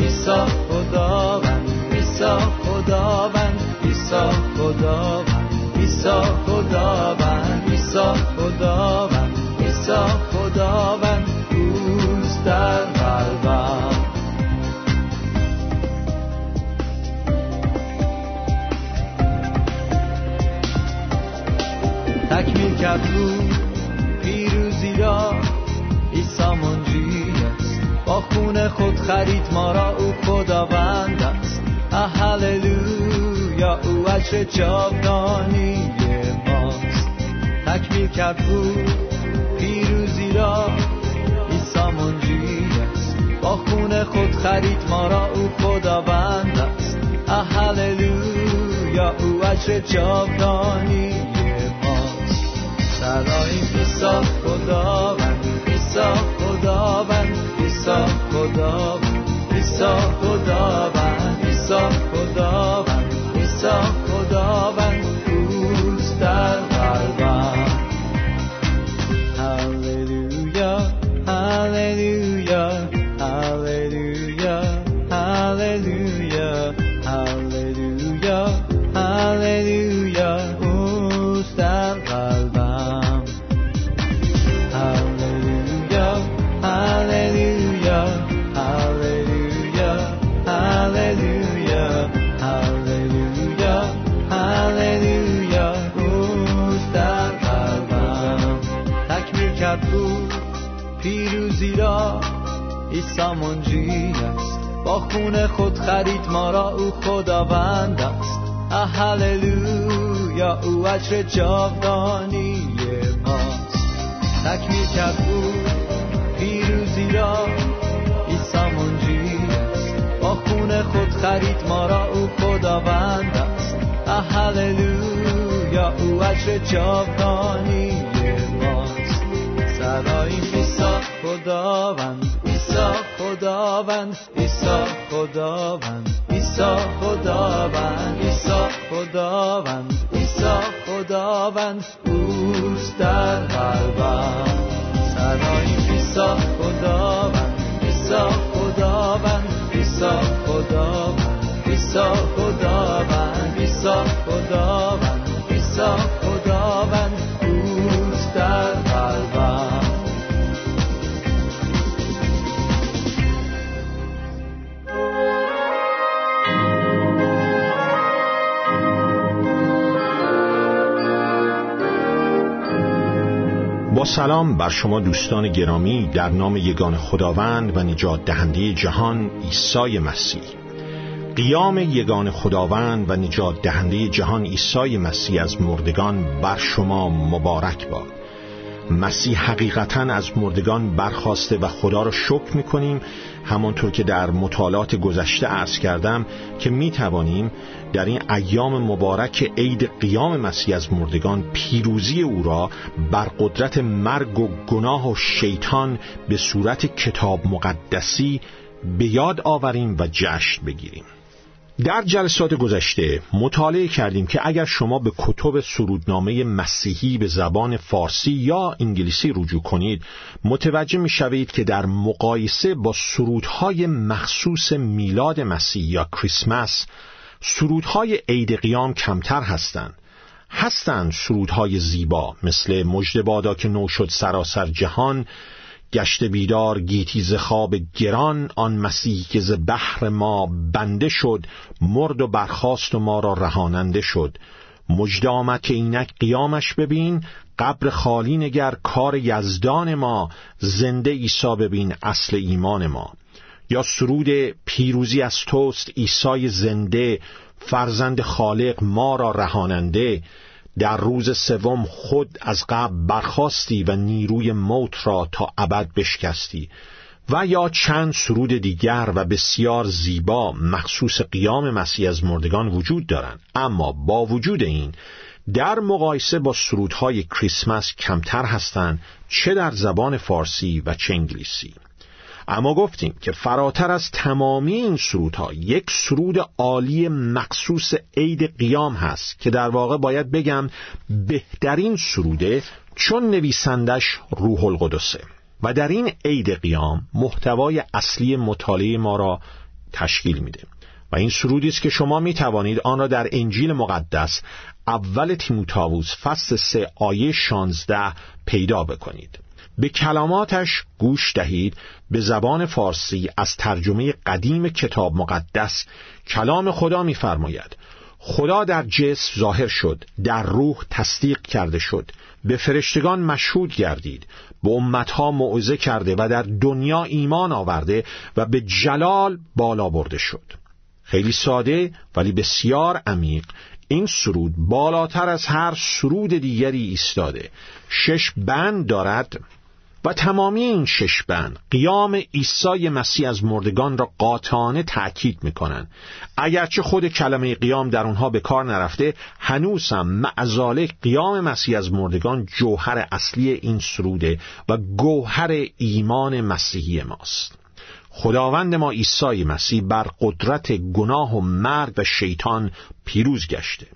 عیسی خون خود خرید ما را او خداوند است. هللویا او عجر جاودانی ماست. تکمیل کرد او پیروزی را عیسی است. با خون خود خرید ما را او خداوند است. هللویا او عجر جاودانی صدای عیسی خداوند عیسی خداوند عیسی خداوند عیسی خداوند عیسی خداوند عیسی خداوند. کرد او پیروزی را. عیسی منجی است. با خون خود خرید ما را او خداوند است. هللویا او اجر جاودانی ماست. تکمیل کرد او پیروزی را. عیسی منجی است. با خون خود خرید ما را او خداوند است. هللویا او اجر جاودانی صدای عیسی خداوند. عیسی خداوند. عیسی خداوند. عیسی خداوند. عیسی خداوند. عیسی خداوند. اوست در قلبم صدای عیسی خداوند. عیسی سلام بر شما دوستان گرامی در نام یگان خداوند و نجات دهنده جهان عیسی مسیح. قیام یگان خداوند و نجات دهنده جهان عیسی مسیح از مردگان بر شما مبارک باد. مسیح حقیقتا از مردگان برخواسته و خدا را شکر می‌کنیم. همانطور که در مطالعات گذشته عرض کردم که می توانیم در این ایام مبارک عید قیام مسیح از مردگان پیروزی او را بر قدرت مرگ و گناه و شیطان به صورت کتاب مقدسی به یاد آوریم و جشن بگیریم. در جلسات گذشته مطالعه کردیم که اگر شما به کتب سرودنامه مسیحی به زبان فارسی یا انگلیسی رجوع کنید متوجه می شوید که در مقایسه با سرودهای مخصوص میلاد مسیح یا کریسمس سرودهای عید قیام کمتر هستند. هستند سرودهای زیبا مثل مجد بادا که نو شد سراسر جهان گشت بیدار گیتی ز خواب گران آن مسیح که ز بحر ما بنده شد مرد و برخاست و ما را رهاننده شد. مجد آمد که اینک قیامش ببین قبر خالی نگر کار یزدان ما زنده عیسی ببین اصل ایمان ما. یا سرود پیروزی از توست عیسی زنده فرزند خالق ما را رهاننده. در روز سوم خود از قبل برخواستی و نیروی موت را تا ابد بشکستی و یا چند سرود دیگر و بسیار زیبا مخصوص قیام مسیح از مردگان وجود دارند. اما با وجود این در مقایسه با سرودهای کریسمس کمتر هستند چه در زبان فارسی و چه انگلیسی. اما گفتیم که فراتر از تمامی این سرودها یک سرود عالی مخصوص عید قیام هست که در واقع باید بگم بهترین سروده چون نویسندش روح القدسه. و در این عید قیام محتوای اصلی مطالعه ما را تشکیل میده. و این سرودی است که شما می توانید آن را در انجیل مقدس اول تیموتائوس فصل سه آیه شانزده پیدا بکنید. به کلماتش گوش دهید به زبان فارسی از ترجمه قدیم کتاب مقدس کلام خدا می‌فرماید. خدا در جسم ظاهر شد در روح تصدیق کرده شد. به فرشتگان مشهود گردید. به امتها موعظه کرده و در دنیا ایمان آورده و به جلال بالا برده شد. خیلی ساده ولی بسیار عمیق. این سرود بالاتر از هر سرود دیگری ایستاده. شش بند دارد. و تمامی این شش بند قیام عیسی مسیح از مردگان را قاطعانه تأکید می‌کنند. اگرچه خود کلمه قیام در اونها به کار نرفته هنوز هم معزاله قیام مسیح از مردگان جوهر اصلی این سروده و گوهر ایمان مسیحی ماست. خداوند ما عیسی مسیح بر قدرت گناه و مرگ و شیطان پیروز گشته.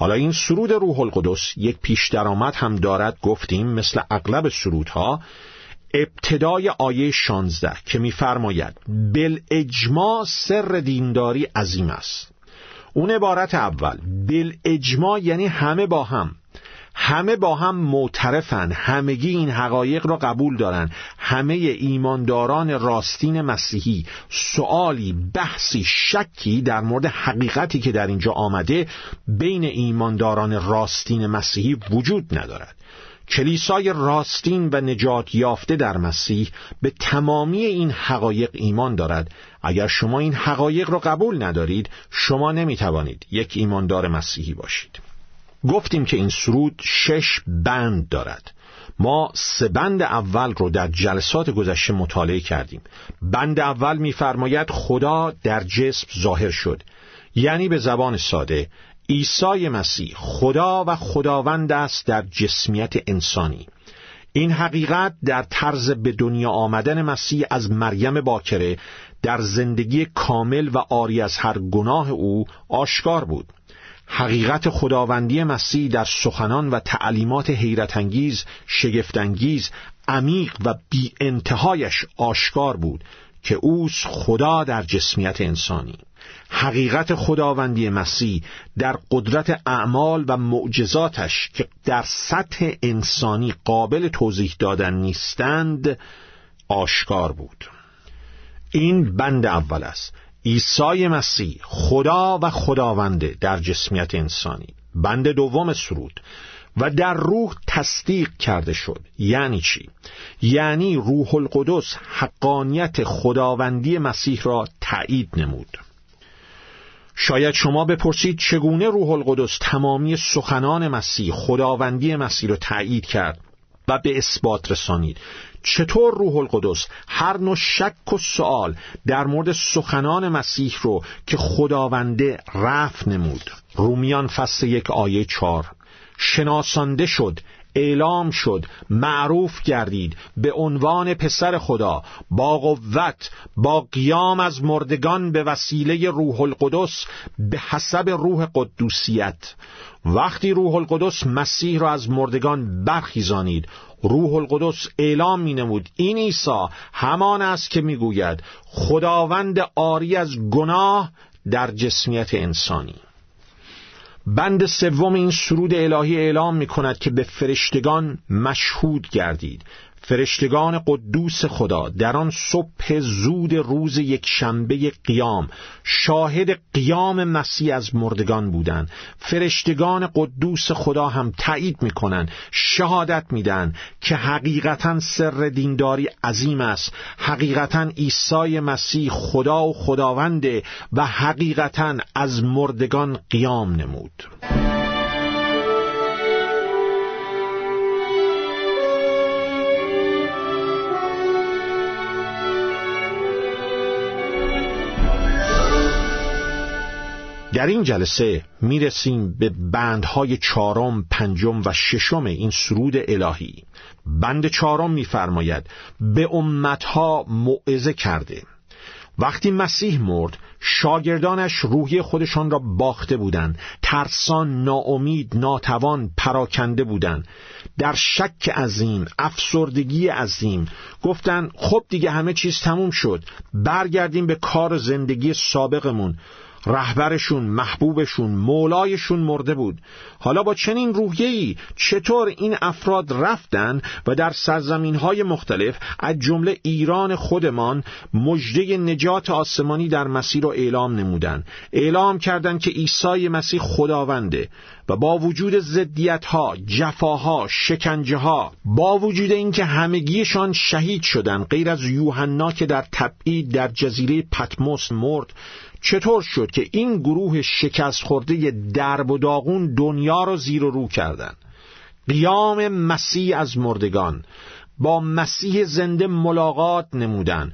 حالا این سرود روح القدس یک پیش درآمد هم دارد گفتیم مثل اغلب سرودها ابتدای آیه 16 که میفرماید بل اجماع سر دینداری عظیم است. اون عبارت اول بل اجماع یعنی همه با هم. همه با هم معترفن همگی این حقایق را قبول دارن همه ایمانداران راستین مسیحی سوالی بحثی شکی در مورد حقیقتی که در اینجا آمده بین ایمانداران راستین مسیحی وجود ندارد. کلیسای راستین و نجات یافته در مسیح به تمامی این حقایق ایمان دارد. اگر شما این حقایق را قبول ندارید شما نمی توانید یک ایماندار مسیحی باشید. گفتیم که این سرود شش بند دارد. ما سه بند اول رو در جلسات گذشته مطالعه کردیم. بند اول میفرماید خدا در جسم ظاهر شد. یعنی به زبان ساده عیسی مسیح خدا و خداوند است در جسمیت انسانی. این حقیقت در طرز به دنیا آمدن مسیح از مریم باکره در زندگی کامل و آری از هر گناه او آشکار بود. حقیقت خداوندی مسیح در سخنان و تعلیمات حیرت انگیز، شگفت انگیز، عمیق و بی انتهایش آشکار بود که اوس خدا در جسمیت انسانی. حقیقت خداوندی مسیح در قدرت اعمال و معجزاتش که در سطح انسانی قابل توضیح دادن نیستند آشکار بود. این بند اول است. عیسی مسیح خدا و خداونده در جسمیت انسانی. بند دوم سرود. و در روح تصدیق کرده شد. یعنی چی؟ یعنی روح القدس حقانیت خداوندی مسیح را تایید نمود. شاید شما بپرسید چگونه روح القدس تمامی سخنان مسیح خداوندی مسیح را تایید کرد و به اثبات رسانید. چطور روح القدس هر نوع شک و سوال در مورد سخنان مسیح رو که خداونده رفت نمود؟ رومیان فصل یک آیه چار شناسانده شد اعلام شد معروف گردید به عنوان پسر خدا با قوت با قیام از مردگان به وسیله روح القدس به حسب روح قدوسیت. وقتی روح القدس مسیح را از مردگان برخیزانید روح القدس اعلام می نمود این عیسی همان است که می‌گوید خداوند آری از گناه در جسمیت انسانی. بند سوم این سرود الهی اعلام می کند که به فرشتگان مشهود گردید. فرشتگان قدوس خدا در آن صبح زود روز یک شنبه قیام شاهد قیام مسیح از مردگان بودند. فرشتگان قدوس خدا هم تایید می‌کنند شهادت میدن که حقیقتا سر دینداری عظیم است. حقیقتا عیسی مسیح خدا و خداونده و حقیقتا از مردگان قیام نمود. در این جلسه می‌رسیم به بندهای چهارم، پنجم و ششم این سرود الهی. بند چهارم میفرماید به امتها موعظه کرده. وقتی مسیح مرد شاگردانش روحی خودشان را باخته بودند. ترسان ناامید ناتوان پراکنده بودند. در شک عظیم افسردگی عظیم گفتند خب دیگه همه چیز تموم شد. برگردیم به کار زندگی سابقمون. رهبرشون محبوبشون مولایشون مرده بود. حالا با چنین روحیه‌ای چطور این افراد رفتن و در سرزمین های مختلف از جمله ایران خودمان مجده نجات آسمانی در مسیر رو اعلام نمودن؟ اعلام کردند که عیسی مسیح خداونده و با وجود زدیت ها، جفاها، شکنجه ها، با وجود اینکه همگیشان شهید شدند غیر از یوحنا که در تبعید در جزیره پتموس مرد چطور شد که این گروه شکست خورده درب و داغون دنیا را زیر و رو کردند قیام مسیح از مردگان. با مسیح زنده ملاقات نمودن.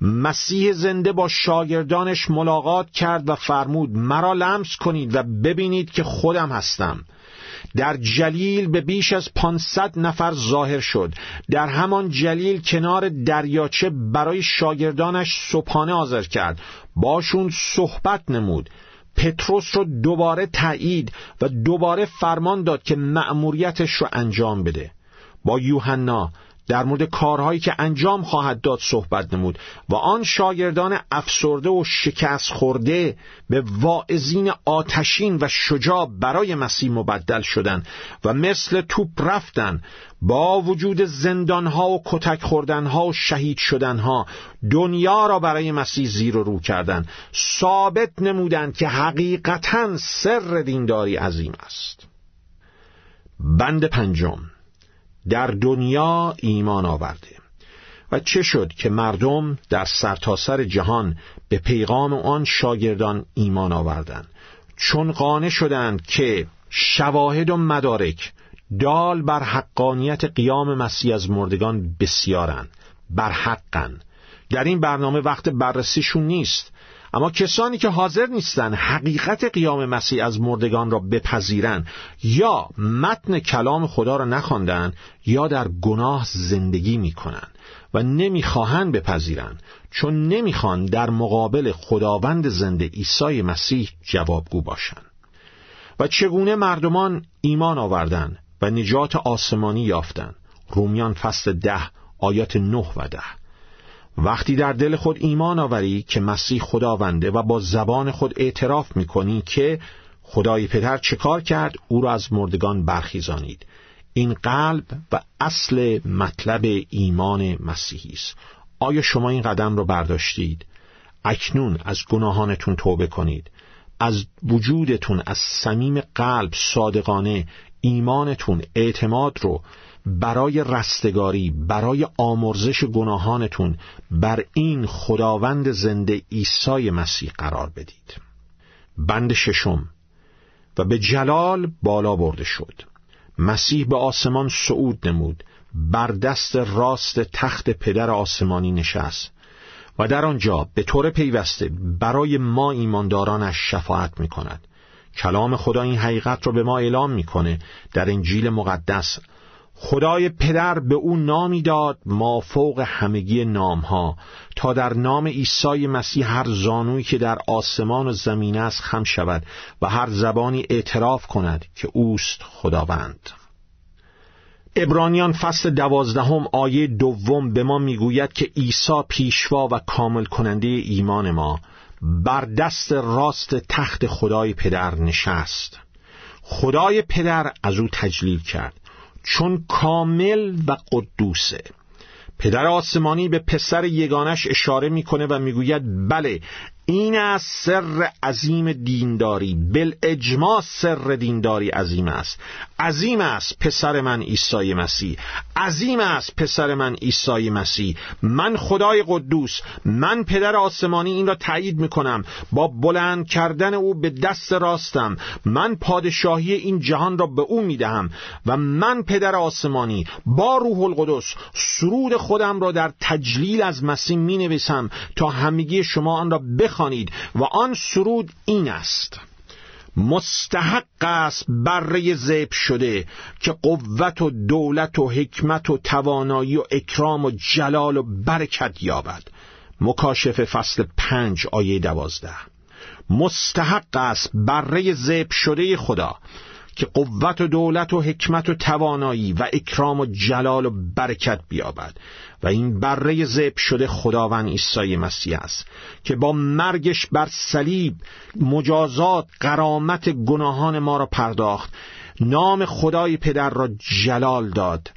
مسیح زنده با شاگردانش ملاقات کرد و فرمود مرا لمس کنید و ببینید که خودم هستم. در جلیل به بیش از 500 نفر ظاهر شد. در همان جلیل کنار دریاچه برای شاگردانش صبحانه حاضر کرد. باشون صحبت نمود. پتروس رو دوباره تایید و دوباره فرمان داد که مأموریتش رو انجام بده. با یوحنا در مورد کارهایی که انجام خواهد داد صحبت نمود و آن شاگردان افسرده و شکست خورده به واعظین آتشین و شجاع برای مسیح مبدل شدند و مثل توپ رفتن با وجود زندانها و کتک خوردنها و شهید شدنها دنیا را برای مسیح زیر و رو کردند. ثابت نمودند که حقیقتا سر دینداری عظیم است. بند پنجم. در دنیا ایمان آورده و چه شد که مردم در سرتاسر سر جهان به پیغام آن شاگردان ایمان آوردند؟ چون قانع شدند که شواهد و مدارک دال بر حقانیت قیام مسیح از مردگان بسیارند بر حقن در این برنامه وقت بررسیشون نیست. اما کسانی که حاضر نیستند حقیقت قیام مسیح از مردگان را بپذیرند یا متن کلام خدا را نخواندند یا در گناه زندگی می‌کنند و نمی‌خواهند بپذیرند چون نمی‌خوان در مقابل خداوند زنده عیسی مسیح جوابگو باشند. و چگونه مردمان ایمان آوردند و نجات آسمانی یافتند؟ رومیان فصل ده آیات نه و ده. وقتی در دل خود ایمان آوری که مسیح خداونده و با زبان خود اعتراف می‌کنی که خدای پدر چه کار کرد او را از مردگان برخیزانید. این قلب و اصل مطلب ایمان مسیحی است. آیا شما این قدم را برداشتید؟ اکنون از گناهانتون توبه کنید. از وجودتون از صمیم قلب صادقانه ایمانتون اعتماد رو برای رستگاری برای آمرزش گناهانتون بر این خداوند زنده عیسی مسیح قرار بدید. بند ششم. و به جلال بالا برده شد. مسیح به آسمان صعود نمود. بر دست راست تخت پدر آسمانی نشست. و در آنجا به طور پیوسته برای ما ایماندارانش شفاعت می کند کلام خدا این حقیقت را به ما اعلام می‌کنه در انجیل مقدس خدای پدر به او نامی داد ما فوق همگی نامها. تا در نام عیسی مسیح هر زانویی که در آسمان و زمین است خم شود و هر زبانی اعتراف کند که اوست خداوند. ابرانیان فصل دوازدهم آیه دوم به ما می‌گوید که عیسی پیشوا و کامل کننده ایمان ما بر دست راست تخت خدای پدر نشست. خدای پدر از او تجلیل کرد. چون کامل و قدوسه. پدر آسمانی به پسر یگانش اشاره می‌کنه و می‌گوید بله این از سر عظیم دینداری. بل اجماع سر دینداری عظیم است. عظیم است پسر من عیسی مسیح. عظیم است پسر من عیسی مسیح. من خدای قدوس. من پدر آسمانی این را تایید می‌کنم. با بلند کردن او به دست راستم. من پادشاهی این جهان را به او می‌دهم و من پدر آسمانی. با روح القدس سرود خودم را در تجلیل از مسیح می نویسم تا همگی شما آن را بخوانید و آن سرود این است. مستحق است بره زیب شده که قوت و دولت و حکمت و توانایی و اکرام و جلال و برکت یابد. مکاشف فصل پنج آیه دوازده. مستحق است بره زیب شده خدا که قوت و دولت و حکمت و توانایی و اکرام و جلال و برکت بیابد. و این بره زب شده خداوند عیسی مسیح است که با مرگش بر صلیب مجازات قرامت گناهان ما را پرداخت. نام خدای پدر را جلال داد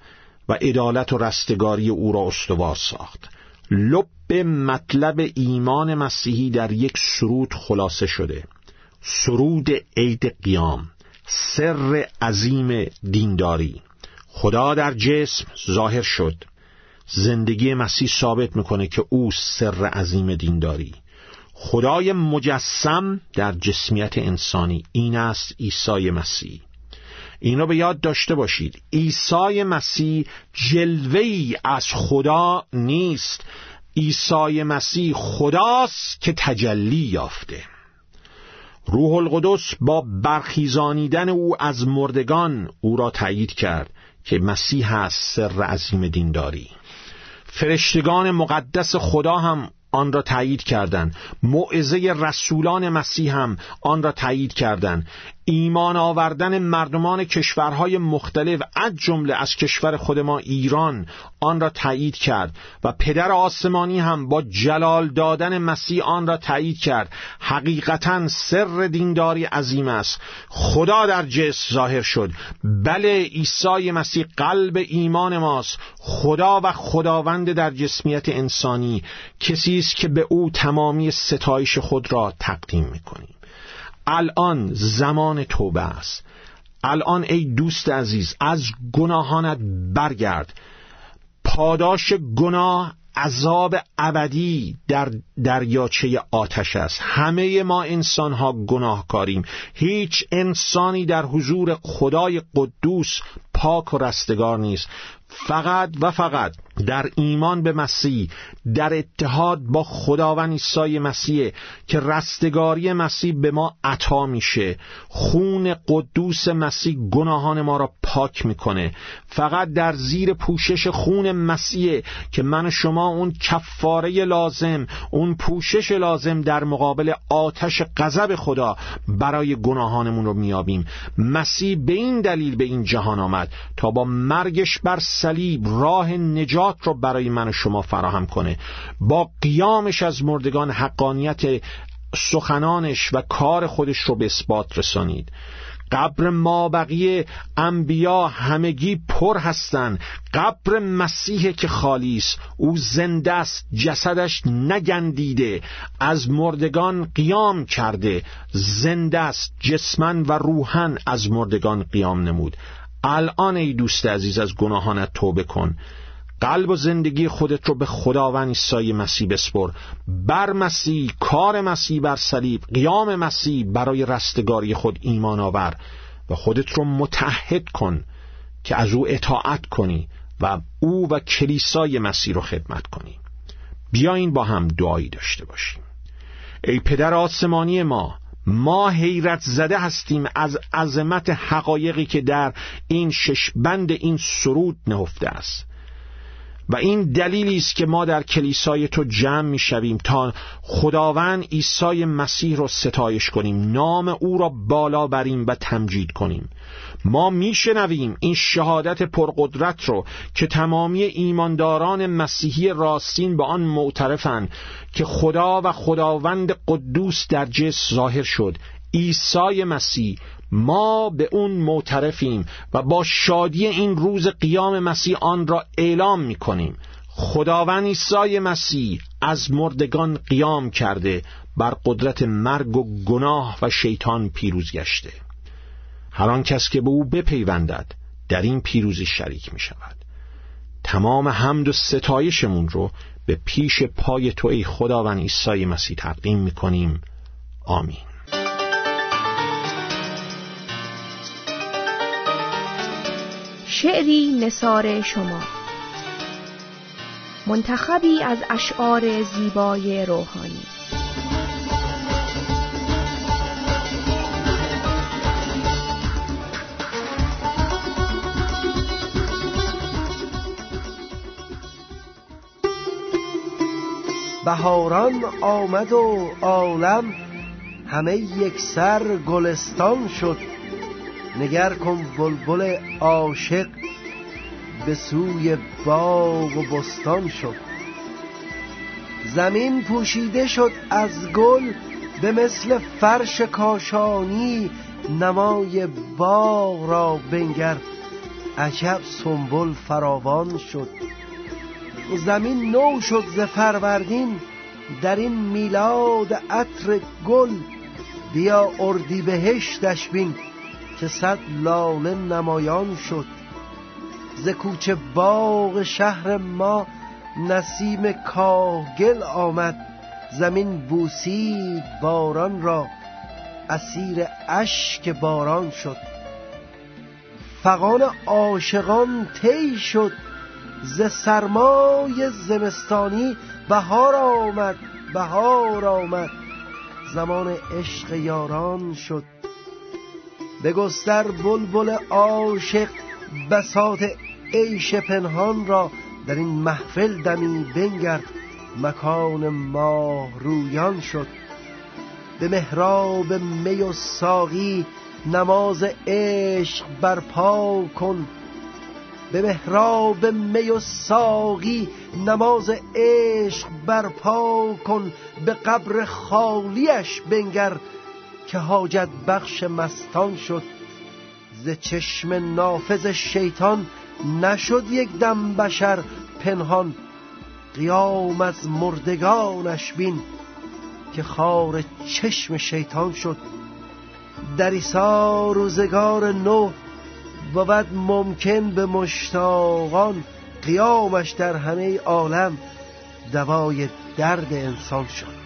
و عدالت و رستگاری او را استوار ساخت. لب مطلب ایمان مسیحی در یک سرود خلاصه شده. سرود عید قیام. سر عظیم دینداری. خدا در جسم ظاهر شد. زندگی مسیح ثابت می‌کنه که او سر عظیم دینداری. خدای مجسم در جسمیت انسانی این است عیسی مسیح. این رو به یاد داشته باشید. عیسی مسیح جلوه از خدا نیست. عیسی مسیح خداست که تجلی یافته. روح القدس با برخیزانیدن او از مردگان او را تایید کرد که مسیح است سر عظیم دینداری. فرشتگان مقدس خدا هم آن را تایید کردند. موعظه رسولان مسیح هم آن را تایید کردند. ایمان آوردن مردمان کشورهای مختلف از جمله از کشور خود ما ایران آن را تایید کرد و پدر آسمانی هم با جلال دادن مسیح آن را تایید کرد. حقیقتا سر دینداری عظیم است. خدا در جسم ظاهر شد. بله عیسی مسیح قلب ایمان ماست. خدا و خداوند در جسمیت انسانی کسی است که به او تمامی ستایش خود را تقدیم می‌کنیم الان زمان توبه است. الان ای دوست عزیز از گناهانت برگرد. پاداش گناه عذاب ابدی در دریاچه آتش است. همه ما انسان ها گناهکاریم. هیچ انسانی در حضور خدای قدوس پاک و رستگار نیست. فقط و فقط در ایمان به مسیح در اتحاد با خداوند عیسی مسیح که رستگاری مسیح به ما عطا میشه. خون قدوس مسیح گناهان ما را پاک می‌کنه. فقط در زیر پوشش خون مسیح که من و شما اون کفاره لازم اون پوشش لازم در مقابل آتش غضب خدا برای گناهانمون رو میابیم مسیح به این دلیل به این جهان آمد تا با مرگش بر صلیب راه نجات رو برای من و شما فراهم کنه. با قیامش از مردگان حقانیت سخنانش و کار خودش رو به اثبات رسانید. قبر ما بقیه انبیا همگی پر هستند. قبر مسیح که خالی است. او زنده است جسدش نگندیده. از مردگان قیام کرده. زنده است جسمن و روحن از مردگان قیام نمود. الان ای دوست عزیز از گناهانت توبه کن. قلب و زندگی خودت رو به خداوند عیسی مسیح بسپر. بر مسیح کار مسیح بر صلیب قیام مسیح برای رستگاری خود ایمان آور و خودت رو متحد کن که از او اطاعت کنی و او و کلیسای مسیح رو خدمت کنی. بیاین با هم دعایی داشته باشیم. ای پدر آسمانی ما ما حیرت زده هستیم از عظمت حقایقی که در این ششبند این سرود نهفته است. و این دلیلی است که ما در کلیسای تو جمع می شویم تا خداوند عیسی مسیح را ستایش کنیم نام او را بالا بریم و تمجید کنیم. ما میشنویم این شهادت پرقدرت رو که تمامی ایمانداران مسیحی راستین به آن معترفند که خدا و خداوند قدوس در جس ظاهر شد. عیسی مسیح ما به اون معترفیم و با شادی این روز قیام مسیح آن را اعلام می کنیم خداوند عیسی مسیح از مردگان قیام کرده بر قدرت مرگ و گناه و شیطان پیروز گشته. هر آن کس که به او بپیوندد در این پیروزی شریک می شود تمام حمد و ستایشمون رو به پیش پای تو ای خداوند عیسی مسیح تقدیم می کنیم آمین. شعری نصار شما. منتخبی از اشعار زیبای روحانی. بهاران آمد و عالم همه یک سر گلستان شد. نگر کن بلبل عاشق به سوی باغ و بستان شد. زمین پوشیده شد از گل به مثل فرش کاشانی نمای باغ را بنگر. عجب سنبل فراوان شد. زمین نو شد ز فروردین در این میلاد عطر گل. بیا اردی بهشتش بین. که صد لاله نمایان شد. ز کوچه باغ شهر ما نسیم کاهگل آمد. زمین بوسید باران را اسیر اشک باران شد. فقان عاشقان طی شد. ز سرمای زمستانی بهار آمد بهار آمد. زمان عشق یاران شد. بگستر بلبل عاشق بساط عیش پنهان را در این محفل دمی بنگرد مکان ماه رویان شد. به محراب می و ساقی نماز عشق برپا کن. به محراب می و ساقی نماز عشق برپا کن. به قبر خالیش بنگر که حاجت بخش مستان شد. ز چشم نافذ شیطان نشد یک دم بشر پنهان. قیام از مردگانش بین که خار چشم شیطان شد. در ایسا روزگار نو بود ممکن به مشتاقان قیامش در همه عالم دوای درد انسان شد.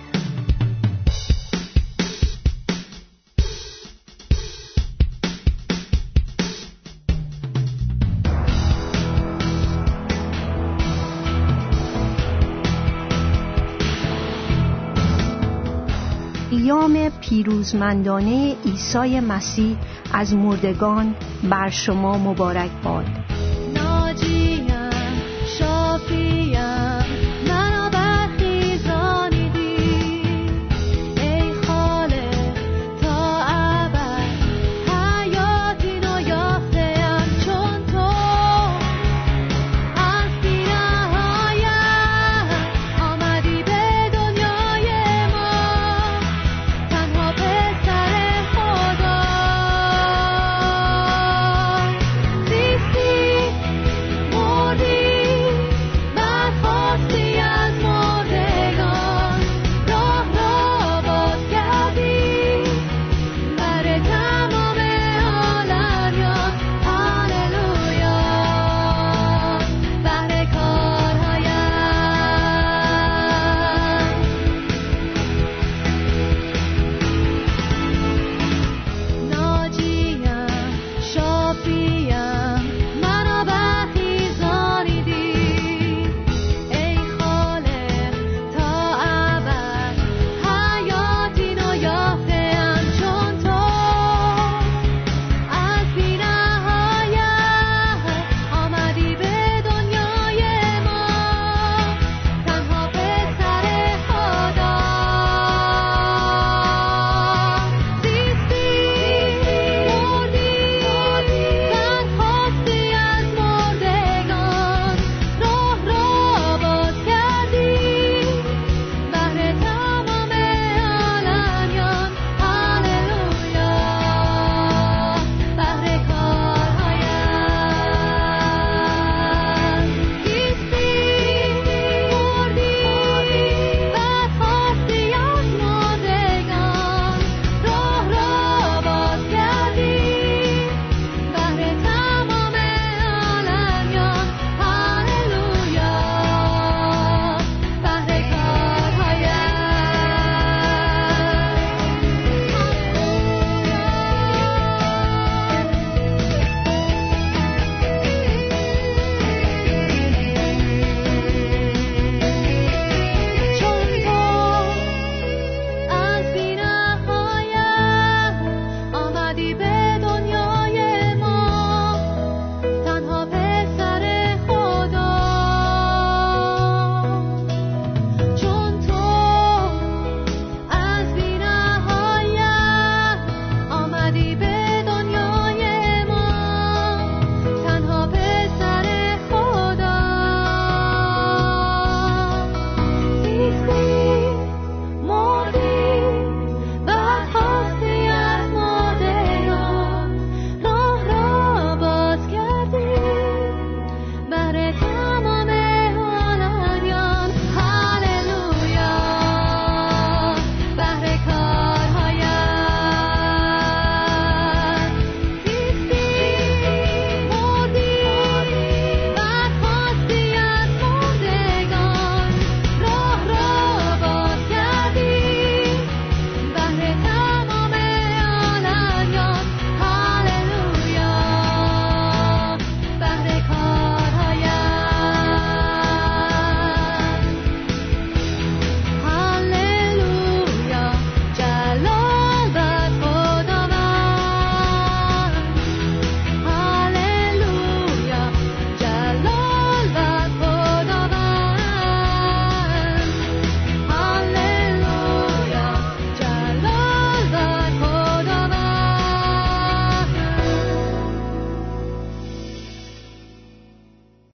قیام پیروزمندانه عیسی مسیح از مردگان بر شما مبارک باد.